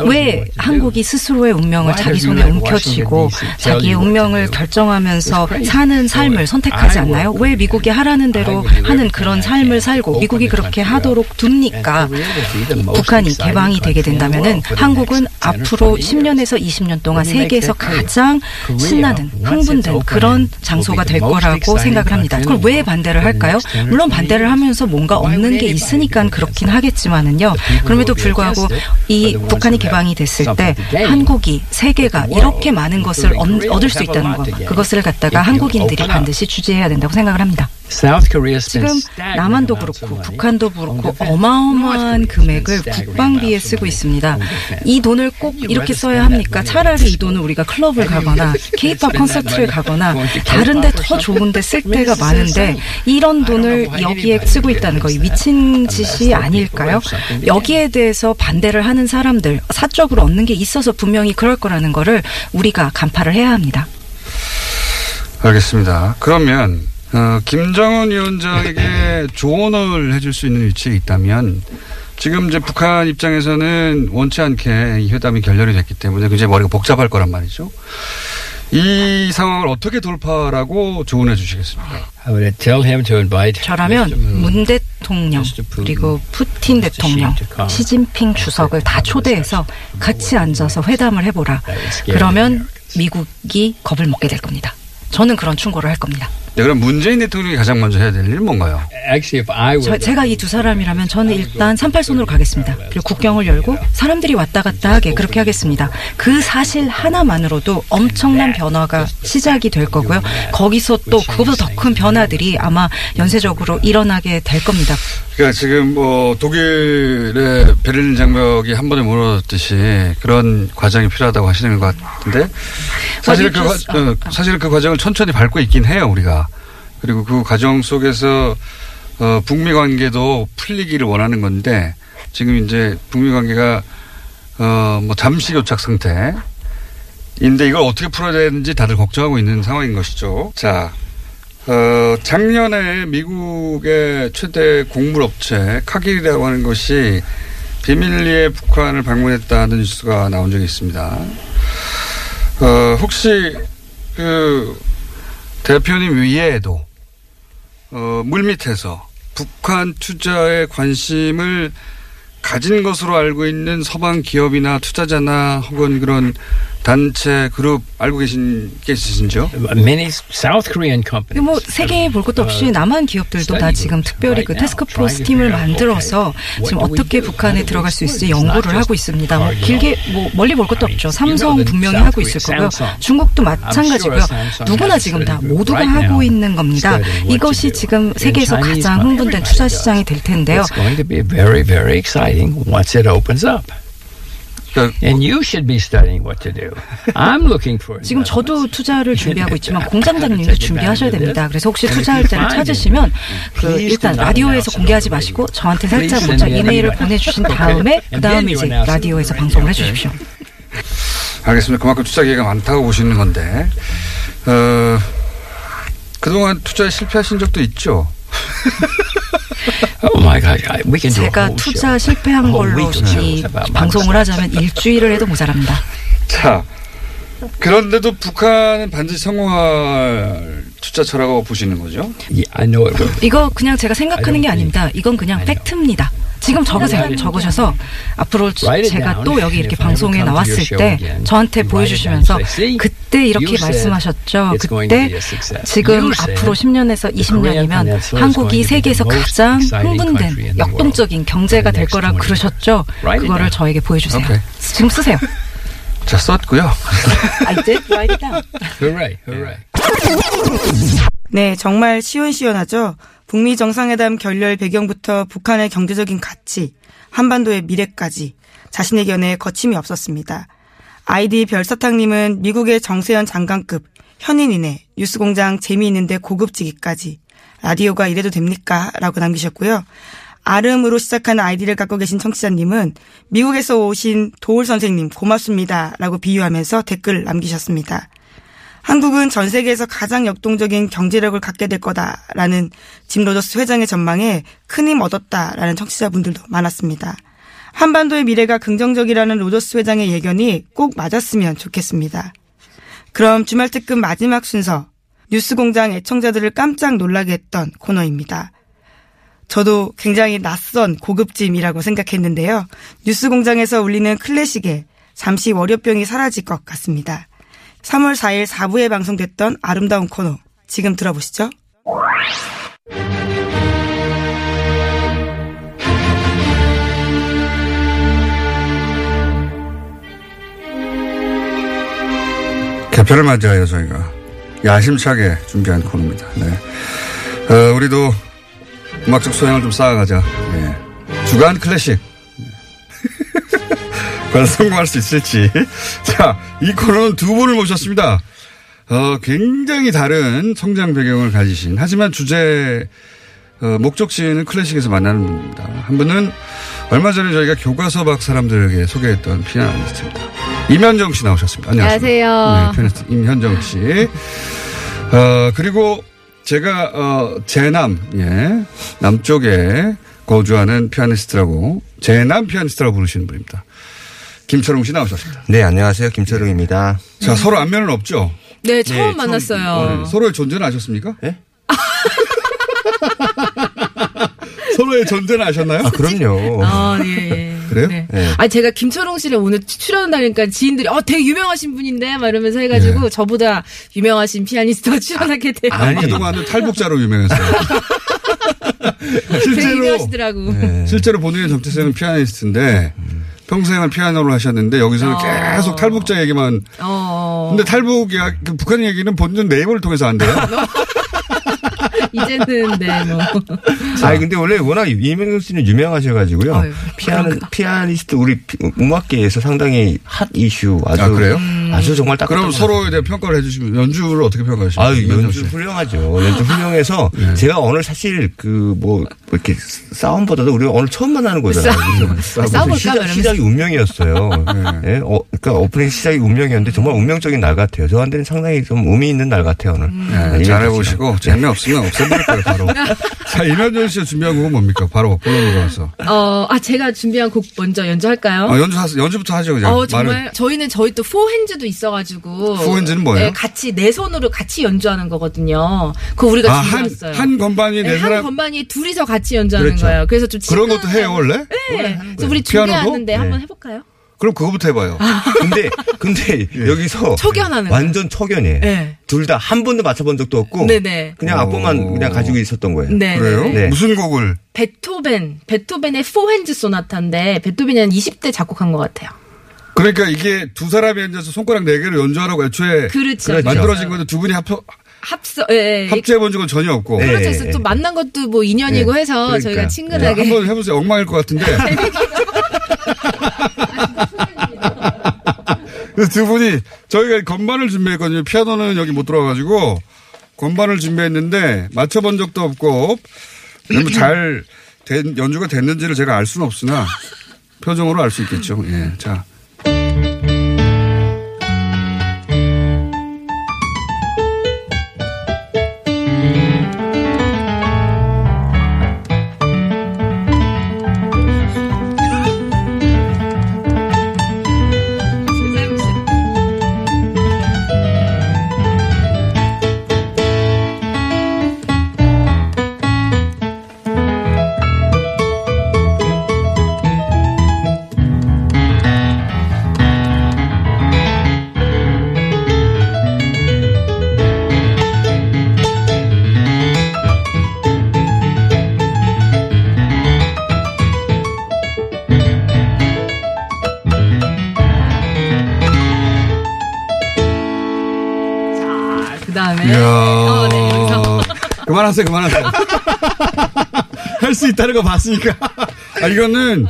왜 한국이 스스로의 운명을 자기 손에 움켜쥐고 자기의 운명을 결정하면서 사는 삶을 선택하지 않나요? 왜 미국이 하라는 대로 하는 그런 삶을 살고 미국이 그렇게 하도록 둡니까? 북한이 개방이 되게 된다면은 한국은 앞으로 10년에서 20년 동안 세계에서 가장 신나는 흥분된 그런 장소가 될 거라고 생각을 합니다. 그걸 왜 반대를 할까요? 물론 반대를 하면서 뭔가 없는 게 있으니까 그렇긴 하겠지 만은요. 그럼에도 불구하고 이 북한이 개방이 됐을 때 한국이 세계가 이렇게 많은 것을 얻- 얻을 수 있다는 것 그것을 갖다가 한국인들이 반드시 주지해야 된다고 생각을 합니다. 지금 남한도 그렇고 북한도 그렇고 어마어마한 금액을 국방비에 쓰고 있습니다. 이 돈을 꼭 이렇게 써야 합니까? 차라리 이 돈을 우리가 클럽을 가거나 케이팝 콘서트를 가거나 다른데 더 좋은데 쓸 때가 많은데 이런 돈을 여기에 쓰고 있다는 거 미친 짓이 아닐까요? 여기에 대해서 반대를 하는 사람들 사적으로 얻는 게 있어서 분명히 그럴 거라는 거를 우리가 간파를 해야 합니다. 알겠습니다. 그러면 어, 김정은 위원장에게 (laughs) 조언을 해줄 수 있는 위치에 있다면 지금 이제 북한 입장에서는 원치 않게 이 회담이 결렬이 됐기 때문에 굉장히 머리가 복잡할 거란 말이죠. 이 상황을 어떻게 돌파라고 조언해 주시겠습니까? 저라면 문 대통령 그리고 푸틴 대통령, 시진핑 주석을 다 초대해서 같이 앉아서 회담을 해보라. 그러면 미국이 겁을 먹게 될 겁니다. 저는 그런 충고를 할 겁니다. 네, 그럼 문재인 대통령이 가장 먼저 해야 될 일은 뭔가요? 저, 제가 이 두 사람이라면 저는 일단 38손으로 가겠습니다. 그리고 국경을 열고 사람들이 왔다 갔다 하게 그렇게 하겠습니다. 그 사실 하나만으로도 엄청난 변화가 시작이 될 거고요. 거기서 또 그것보다 더 큰 변화들이 아마 연쇄적으로 일어나게 될 겁니다. 그러니까 지금 뭐 독일의 베를린 장벽이 한 번에 무너졌듯이 그런 과정이 필요하다고 하시는 것 같은데 사실 그 어, 사실 그 과정을 천천히 밟고 있긴 해요 우리가 그리고 그 과정 속에서 어, 북미 관계도 풀리기를 원하는 건데 지금 이제 북미 관계가 어, 뭐 잠시 교착 상태. 인데 이걸 어떻게 풀어야 되는지 다들 걱정하고 있는 상황인 것이죠. 자, 어, 작년에 미국의 최대 곡물업체 카길이라고 하는 것이 비밀리에 북한을 방문했다는 뉴스가 나온 적이 있습니다. 어, 혹시 그 대표님 위에도 어, 물밑에서 북한 투자에 관심을 가진 것으로 알고 있는 서방 기업이나 투자자나 혹은 그런 단체 그룹 알고 계신 게 있으신지요? Many South Korean companies. 뭐 세계에 볼 것도 없이 남한 기업들도 다 지금 특별히 그 테스크포스 팀을 만들어서 지금 어떻게 북한에 들어갈 수 있을지 연구를 하고 있습니다. 뭐 길게 뭐 멀리 볼 것도 없죠. 삼성 분명히 하고 있을 거고요. 중국도 마찬가지고요. 누구나 지금 다 모두가 하고 있는 겁니다. 이것이 지금 세계에서 가장 흥분된 투자 시장이 될 텐데요. It's going to be very, very exciting once it opens up. And you should be studying what to do. I'm looking for. 지금 저도 투자를 준비하고 있지만 (laughs) 공장장님도 준비하셔야 됩니다. 그래서 혹시 투자할 때를 찾으시면 그 일단 라디오에서 공개하지 마시고 저한테 살짝 문자 이메일을 보내주신 다음에 그 다음에 이제 라디오에서 방송을 해주십시오. 알겠습니다. 그만큼 투자 기회가 많다고 보시는 건데 어, 그동안 투자에 실패하신 적도 있죠. (laughs) Oh my God, we can 제가 투자 show. 실패한 걸로 이 방송을. 하자면 일주일을 해도 모자랍니다. 자, 그런데도 북한은 반드시 성공할 투자처라고 보시는 거죠? Yeah, I know it will. 이거 그냥 제가 생각하는 게 아닙니다. 이건 그냥 팩트입니다. 지금 적으세요. 적으셔서 앞으로 제가. 또 여기 이렇게 방송에 나왔을 때 저한테 보여주시면서 그때 이렇게 말씀하셨죠. 그때. 지금 앞으로 10년에서 the Korean 20년이면 Peninsula is 한국이 세계에서 가장 흥분된 역동적인 경제가 될20 그러셨죠. 그거를. 저에게 보여주세요. 지금 쓰세요. 자, 썼고요. I did write it down. Hooray, hooray. 네, 정말 시원시원하죠. 북미 정상회담 결렬 배경부터 북한의 경제적인 가치, 한반도의 미래까지 자신의 견해에 거침이 없었습니다. 아이디 별사탕님은 미국의 정세현 장관급 현인이네 뉴스공장 재미있는데 고급지기까지 라디오가 이래도 됩니까? 라고 남기셨고요. 아름으로 시작하는 아이디를 갖고 계신 청취자님은 미국에서 오신 도울 선생님 고맙습니다. 라고 비유하면서 댓글 남기셨습니다. 한국은 전 세계에서 가장 역동적인 경제력을 갖게 될 거다라는 짐 로저스 회장의 전망에 큰 힘 얻었다라는 청취자분들도 많았습니다. 한반도의 미래가 긍정적이라는 로저스 회장의 예견이 꼭 맞았으면 좋겠습니다. 그럼 주말 특근 마지막 순서 뉴스공장 애청자들을 깜짝 놀라게 했던 코너입니다. 저도 굉장히 낯선 고급짐이라고 생각했는데요. 뉴스공장에서 울리는 클래식에 잠시 월요병이 사라질 것 같습니다. 3월 4일 4부에 방송됐던 아름다운 코너 지금 들어보시죠. 개편을 맞이하여 저희가 야심차게 준비한 코너입니다. 네. 어, 우리도 음악적 소양을 좀 쌓아가자. 예. 주간 클래식. (laughs) 과연 성공할 수 있을지. (laughs) 자, 이 코너는 두 분을 모셨습니다. 어, 굉장히 다른 성장 배경을 가지신, 하지만 주제, 어, 목적지는 클래식에서 만나는 분입니다. 한 분은 얼마 전에 저희가 교과서 박 사람들에게 소개했던 피아니스트입니다. 임현정 씨 나오셨습니다. 안녕하세요. 안녕하세요. 네, 피아니스트 임현정 씨. 어, 그리고 제가, 어, 제남, 예, 남쪽에 거주하는 피아니스트라고, 제남 피아니스트라고 부르시는 분입니다. 김철웅 씨 나오셨습니다. 네, 안녕하세요. 김철웅입니다. 자, 서로 안면은 없죠? 네, 처음 네, 만났어요. 어, 서로의 존재는 아셨습니까? 예? (laughs) 서로의 존재는 아셨나요? 아, 그럼요. 아, 예, 예. 그래요? 네. 네. 아, 제가 김철웅 씨를 오늘 출연한다니까 지인들이, 어, 되게 유명하신 분인데? 막 이러면서 해가지고, 네. 저보다 유명하신 피아니스트가 (laughs) 출연하게 돼요. 아니, 그동안은 탈북자로 유명했어요. (laughs) 실제로, 유명하시더라고. 네. 실제로 본인의 정체성은 피아니스트인데, 평생을 피아노를 하셨는데, 여기서는 어. 계속 탈북자 얘기만. 어, 근데 탈북 이야기, 그 북한 얘기는 본인 네이버를 통해서 한대요. (laughs) 이제는, 네, 뭐. (laughs) 아니, 근데 원래 워낙 이명경 씨는 유명하셔가지고요. 피아노, 그런가. 피아니스트, 우리 피- 음악계에서 상당히 핫 이슈. 아주. 아, 그래요? 아주 정말 딱. 그럼 서로에 대해 평가를 해주시면, 연주를 어떻게 평가하십니까? 아유, 임현정 연주 씨. 훌륭하죠. 연주 훌륭해서 (laughs) 네. 제가 오늘 사실 그 뭐 이렇게 싸움보다도 우리가 오늘 처음 만나는 거잖아요. 싸워볼까? 시작. 시작이 운명이었어요. (laughs) 예? 어, 그러니까 오프닝 시작이 운명이었는데 정말 운명적인 날 같아요. 저한테는 상당히 좀 의미 있는 날 같아요 오늘. 네, 네, 잘해보시고, 재미없으면 없애버릴 거예요, 바로. (laughs) 자, 임현정 씨가 준비한 곡은 뭡니까? 바로 본론으로 가서. 어, 아, 제가 준비한 곡 먼저 연주할까요? 아, 연주, 하- 연주부터 하죠, 그냥. 어, 정말. 말을- 저희는 저희 또 포핸즈 도 있어가지고. 포핸즈는 뭐예요? 네, 같이 내 손으로 같이 연주하는 거거든요. 그거 우리가 아, 한, 준비했어요. 한 건반이 네, 네한 사람. 건반이 둘이서 같이 연주하는 그렇죠. 거예요. 그래서 좀 그런 것도. 해요, 원래? 네. 그래서 우리? 준비하는데 네. 한번 해볼까요? 그럼 그거부터 해봐요. 근데 근데 (laughs) 여기서 아. 초견하는 완전 초견이에요. 네. 둘다 한 번도 맞춰본 적도 없고 네네. 그냥 오. 악보만 그냥 가지고 있었던 거예요. 네. 그래요? 네. 무슨 곡을? 베토벤, 베토벤의 포핸즈 소나타인데 베토벤이 한 20대 작곡한 것 같아요. 그러니까 이게 두 사람이 앉아서 손가락 네 개를 연주하라고 애초에 그렇죠. 만들어진 건데 두 분이 합쳐, 합서, 예, 예. 합주해 본 적은 전혀 없고. 네. 그렇죠. 그래서 또 만난 것도 뭐 인연이고 네. 해서 그러니까. 저희가 네, 친근하게. 한번 해보세요. 엉망일 것 같은데. (laughs) 그래서 두 분이 저희가 건반을 준비했거든요. 피아노는 여기 못 들어와가지고 건반을 준비했는데 맞춰본 적도 없고 너무 잘 된, 연주가 됐는지를 제가 알 수는 없으나 표정으로 알 수 있겠죠. 예. 자. 그만하세요, 그만하세요. (laughs) 할 수 있다는 거 봤으니까. (laughs) 아, 이거는,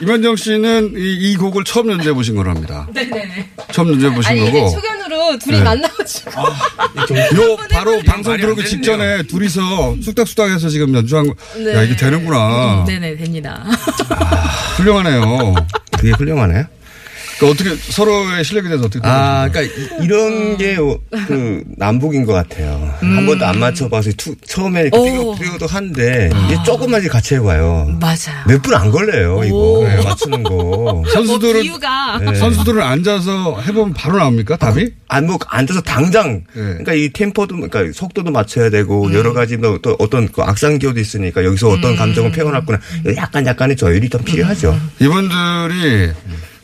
이만정 씨는 이, 이 곡을 처음 연주해 보신 거랍니다. 네네네. 처음 연주해 보신 아니, 이게 거고. 초견으로 둘이 네. 만나가지고. (laughs) 요, 바로 방송 들어오기. 직전에 둘이서 쑥닥쑥닥해서 지금 연주한 거. 네. 야, 이게 되는구나. 네네, 됩니다. 훌륭하네요. 그게 훌륭하네요. 그러니까 어떻게, 서로의 실력에 대해서 어떻게. 아? 그러니까 이- 이런 게 그 남북인 것 같아요. 한 번도 안 맞춰봐서 투, 처음에 이렇게 오. 삐고 삐고도 하는데 이게 조금만 이제 같이 해봐요. 맞아요. 몇 분 안 걸려요 이거 오. 네, 맞추는 거. (laughs) 선수들은, 뭐 비유가. 네. 선수들은 앉아서 해보면 바로 나옵니까? 답이? 안 뭐 앉아서 당장 네. 그러니까 이 템포도 그러니까 속도도 맞춰야 되고 여러 가지 뭐또 어떤 그 악상기호도 있으니까 여기서 어떤 감정을 표현할거나 약간 약간의 조율이 좀 필요하죠. 이분들이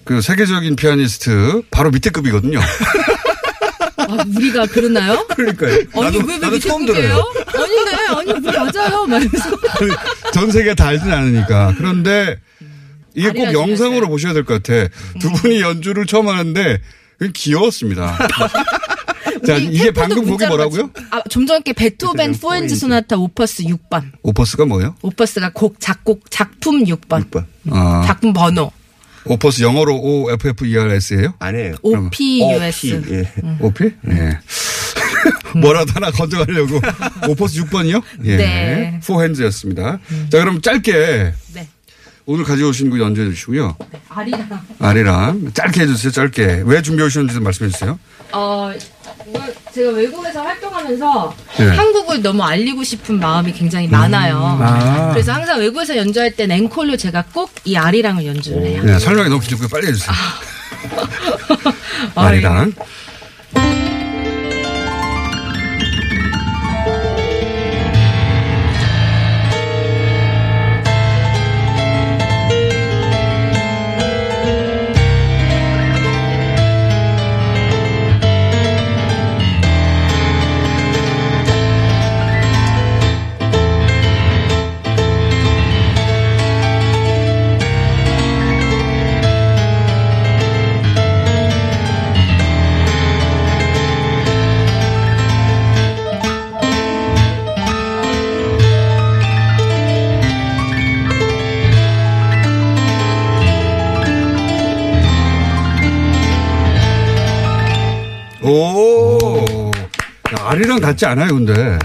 그 세계적인 피아니스트 바로 밑에 급이거든요. 아, 우리가 그러나요? 그러니까요. 아니, 나도 왜, 왜 나도 밑에 처음 급이에요? 들어요. 아니네, 아니, 우리 맞아요. 말면서. 전 세계가 다 알진 않으니까. 그런데 이게 꼭 영상으로 중요했어요. 보셔야 될 것 같아. 두 분이 연주를 처음 하는데 그게 귀여웠습니다. (laughs) 자, 이게 방금 곡이 뭐라고요? 아, 좀 전에 베토벤 four hands 소나타 opus 6번. opus가 뭐예요? opus가 곡 작곡 작품 6번. 6번. 아, 작품 번호. 오퍼스 영어로 O F F E R S예요? 아니에요. OPUS. OP, 예. 오피? 네. (laughs) 뭐라도 하나 건져가려고. 오퍼스 6번이요? 예. 네. 포핸즈였습니다. 자, 그럼 짧게. 네. 오늘 가져오신 거 연주해 주시고요. 아리랑. 아리랑. 짧게 해주세요, 짧게. 왜 준비해 오셨는지 말씀해 주세요. 어, 제가 외국에서 활동하면서 네. 한국을 너무 알리고 싶은 마음이 굉장히 많아요. 아. 그래서 항상 외국에서 연주할 땐 앵콜로 제가 꼭 이 아리랑을 연주를 해요. 네, 설명이 너무 길고요. 빨리 해주세요. 아, (laughs) 아리랑. 같지 않아요, 근데.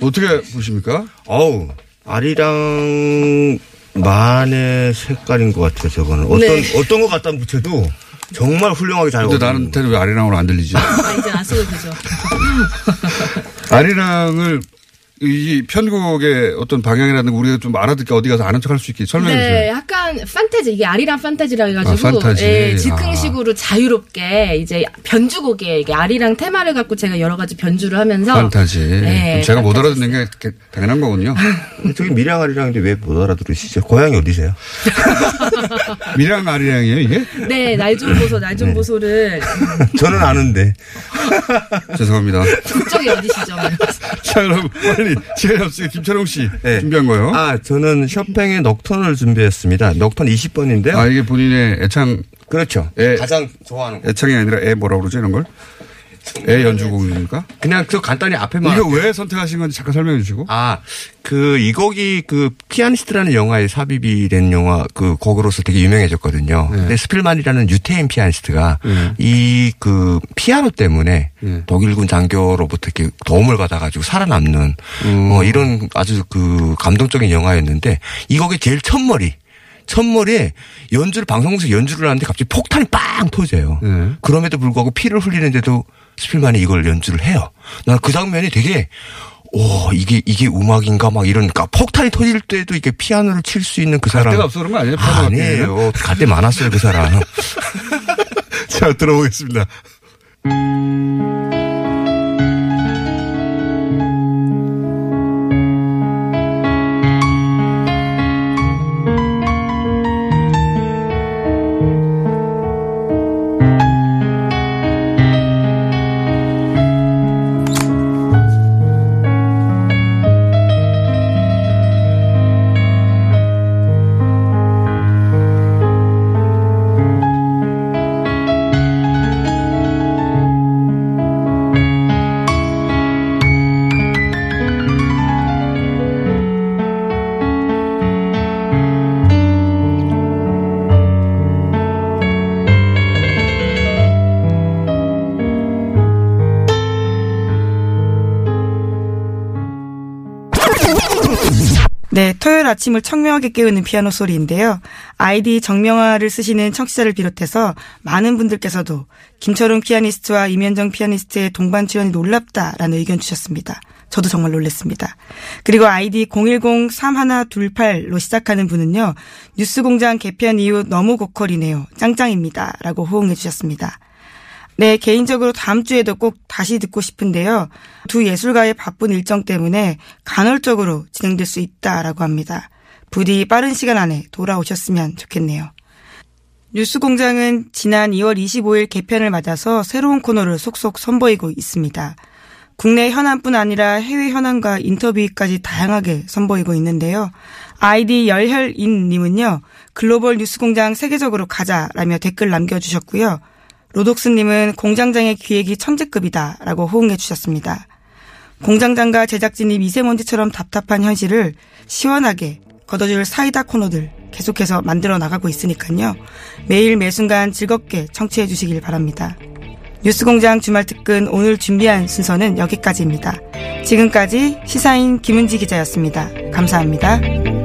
어떻게 보십니까? 어우, 아리랑 만의 색깔인 것 같아요, 저거는. 어떤, 네. 어떤 거 갖다 붙여도 정말 훌륭하게 잘 근데 나한테는 왜 아리랑으로 안 들리지? 아, 이제 안 써도 되죠. (laughs) 아리랑을 이 편곡의 어떤 방향이라는 거 우리가 좀 알아듣게 어디 가서 아는 척 할 수 있게 설명해 네, 주세요. 약간 판타지 이게 아리랑 판타지라 해가지고 아, 판타지. 예, 즉흥식으로 자유롭게 이제 변주곡에 이게 아리랑 테마를 갖고 제가 여러 가지 변주를 하면서 판타지. 네, 제가 못 판타지 알아듣는 게 당연한 거군요. 저기 미량 아리랑인데 왜 못 알아들으시죠? 고향이 어디세요? (laughs) 미랑 아리랑이에요, 이게? 네, 날 좀 보소, 날 좀 보소를 (laughs) 저는 아는데. (laughs) 죄송합니다. 국적이 어디시죠? 자, 그럼 빨리 시간이 없으니까 김철웅 씨 네. 준비한 거요. 아, 아, 저는 쇼팽의 넉턴을 준비했습니다. 넉턴 20번인데요. 아, 이게 본인의 애창, 그렇죠. 예. 가장 좋아하는 거. 애창이 아니라 애 뭐라 그러죠, 이런 걸? 애 연주곡입니까? 그냥 그 간단히 앞에만. 이거 왜 선택하신 건지 잠깐 설명해 주시고. 아, 그, 이 곡이 그, 피아니스트라는 영화에 삽입이 된 영화, 그 곡으로서 되게 유명해졌거든요. 네. 근데 스필만이라는 유태인 피아니스트가 네. 이 그, 피아노 때문에 네. 독일군 장교로부터 이렇게 도움을 받아가지고 살아남는, 음. 어, 이런 아주 그, 감동적인 영화였는데, 이 곡의 제일 첫머리, 첫머리에 연주를, 방송국에서 연주를 하는데 갑자기 폭탄이 빵 터져요. 네. 그럼에도 불구하고 피를 흘리는데도 스필만이 이걸 연주를 해요. 나그 장면이 되게 오 이게 이게 음악인가 막 이런 그러니까 폭탄이 터질 때도 이게 피아노를 칠 수 있는 그갈 사람 데가 없어 그런 거 아니에요? 아, 아니에요. (laughs) 갈 데 많았어요 그 사람. (laughs) 자, 들어보겠습니다. 토요일 아침을 청명하게 깨우는 피아노 소리인데요. 아이디 정명화를 쓰시는 청취자를 비롯해서 많은 분들께서도 김철웅 피아니스트와 이면정 피아니스트의 동반 출연이 놀랍다라는 의견 주셨습니다. 저도 정말 놀랐습니다. 그리고 아이디 010-3128로 시작하는 분은요. 뉴스공장 개편 이후 너무 고퀄이네요. 짱짱입니다. 라고 호응해 주셨습니다. 네, 개인적으로 다음 주에도 꼭 다시 듣고 싶은데요. 두 예술가의 바쁜 일정 때문에 간헐적으로 진행될 수 있다라고 합니다. 부디 빠른 시간 안에 돌아오셨으면 좋겠네요. 뉴스 공장은 지난 2월 25일 개편을 맞아서 새로운 코너를 속속 선보이고 있습니다. 국내 현안뿐 아니라 해외 현안과 인터뷰까지 다양하게 선보이고 있는데요. 아이디 열혈인님은요, 글로벌 뉴스 공장 세계적으로 가자라며 댓글 남겨주셨고요. 로독스님은 공장장의 기획이 천재급이다 라고 호응해 주셨습니다. 공장장과 제작진이 미세먼지처럼 답답한 현실을 시원하게 걷어줄 사이다 코너들 계속해서 만들어 나가고 있으니까요. 매일 매순간 즐겁게 청취해 주시길 바랍니다. 뉴스공장 주말 특근 오늘 준비한 순서는 여기까지입니다. 지금까지 시사인 김은지 기자였습니다. 감사합니다.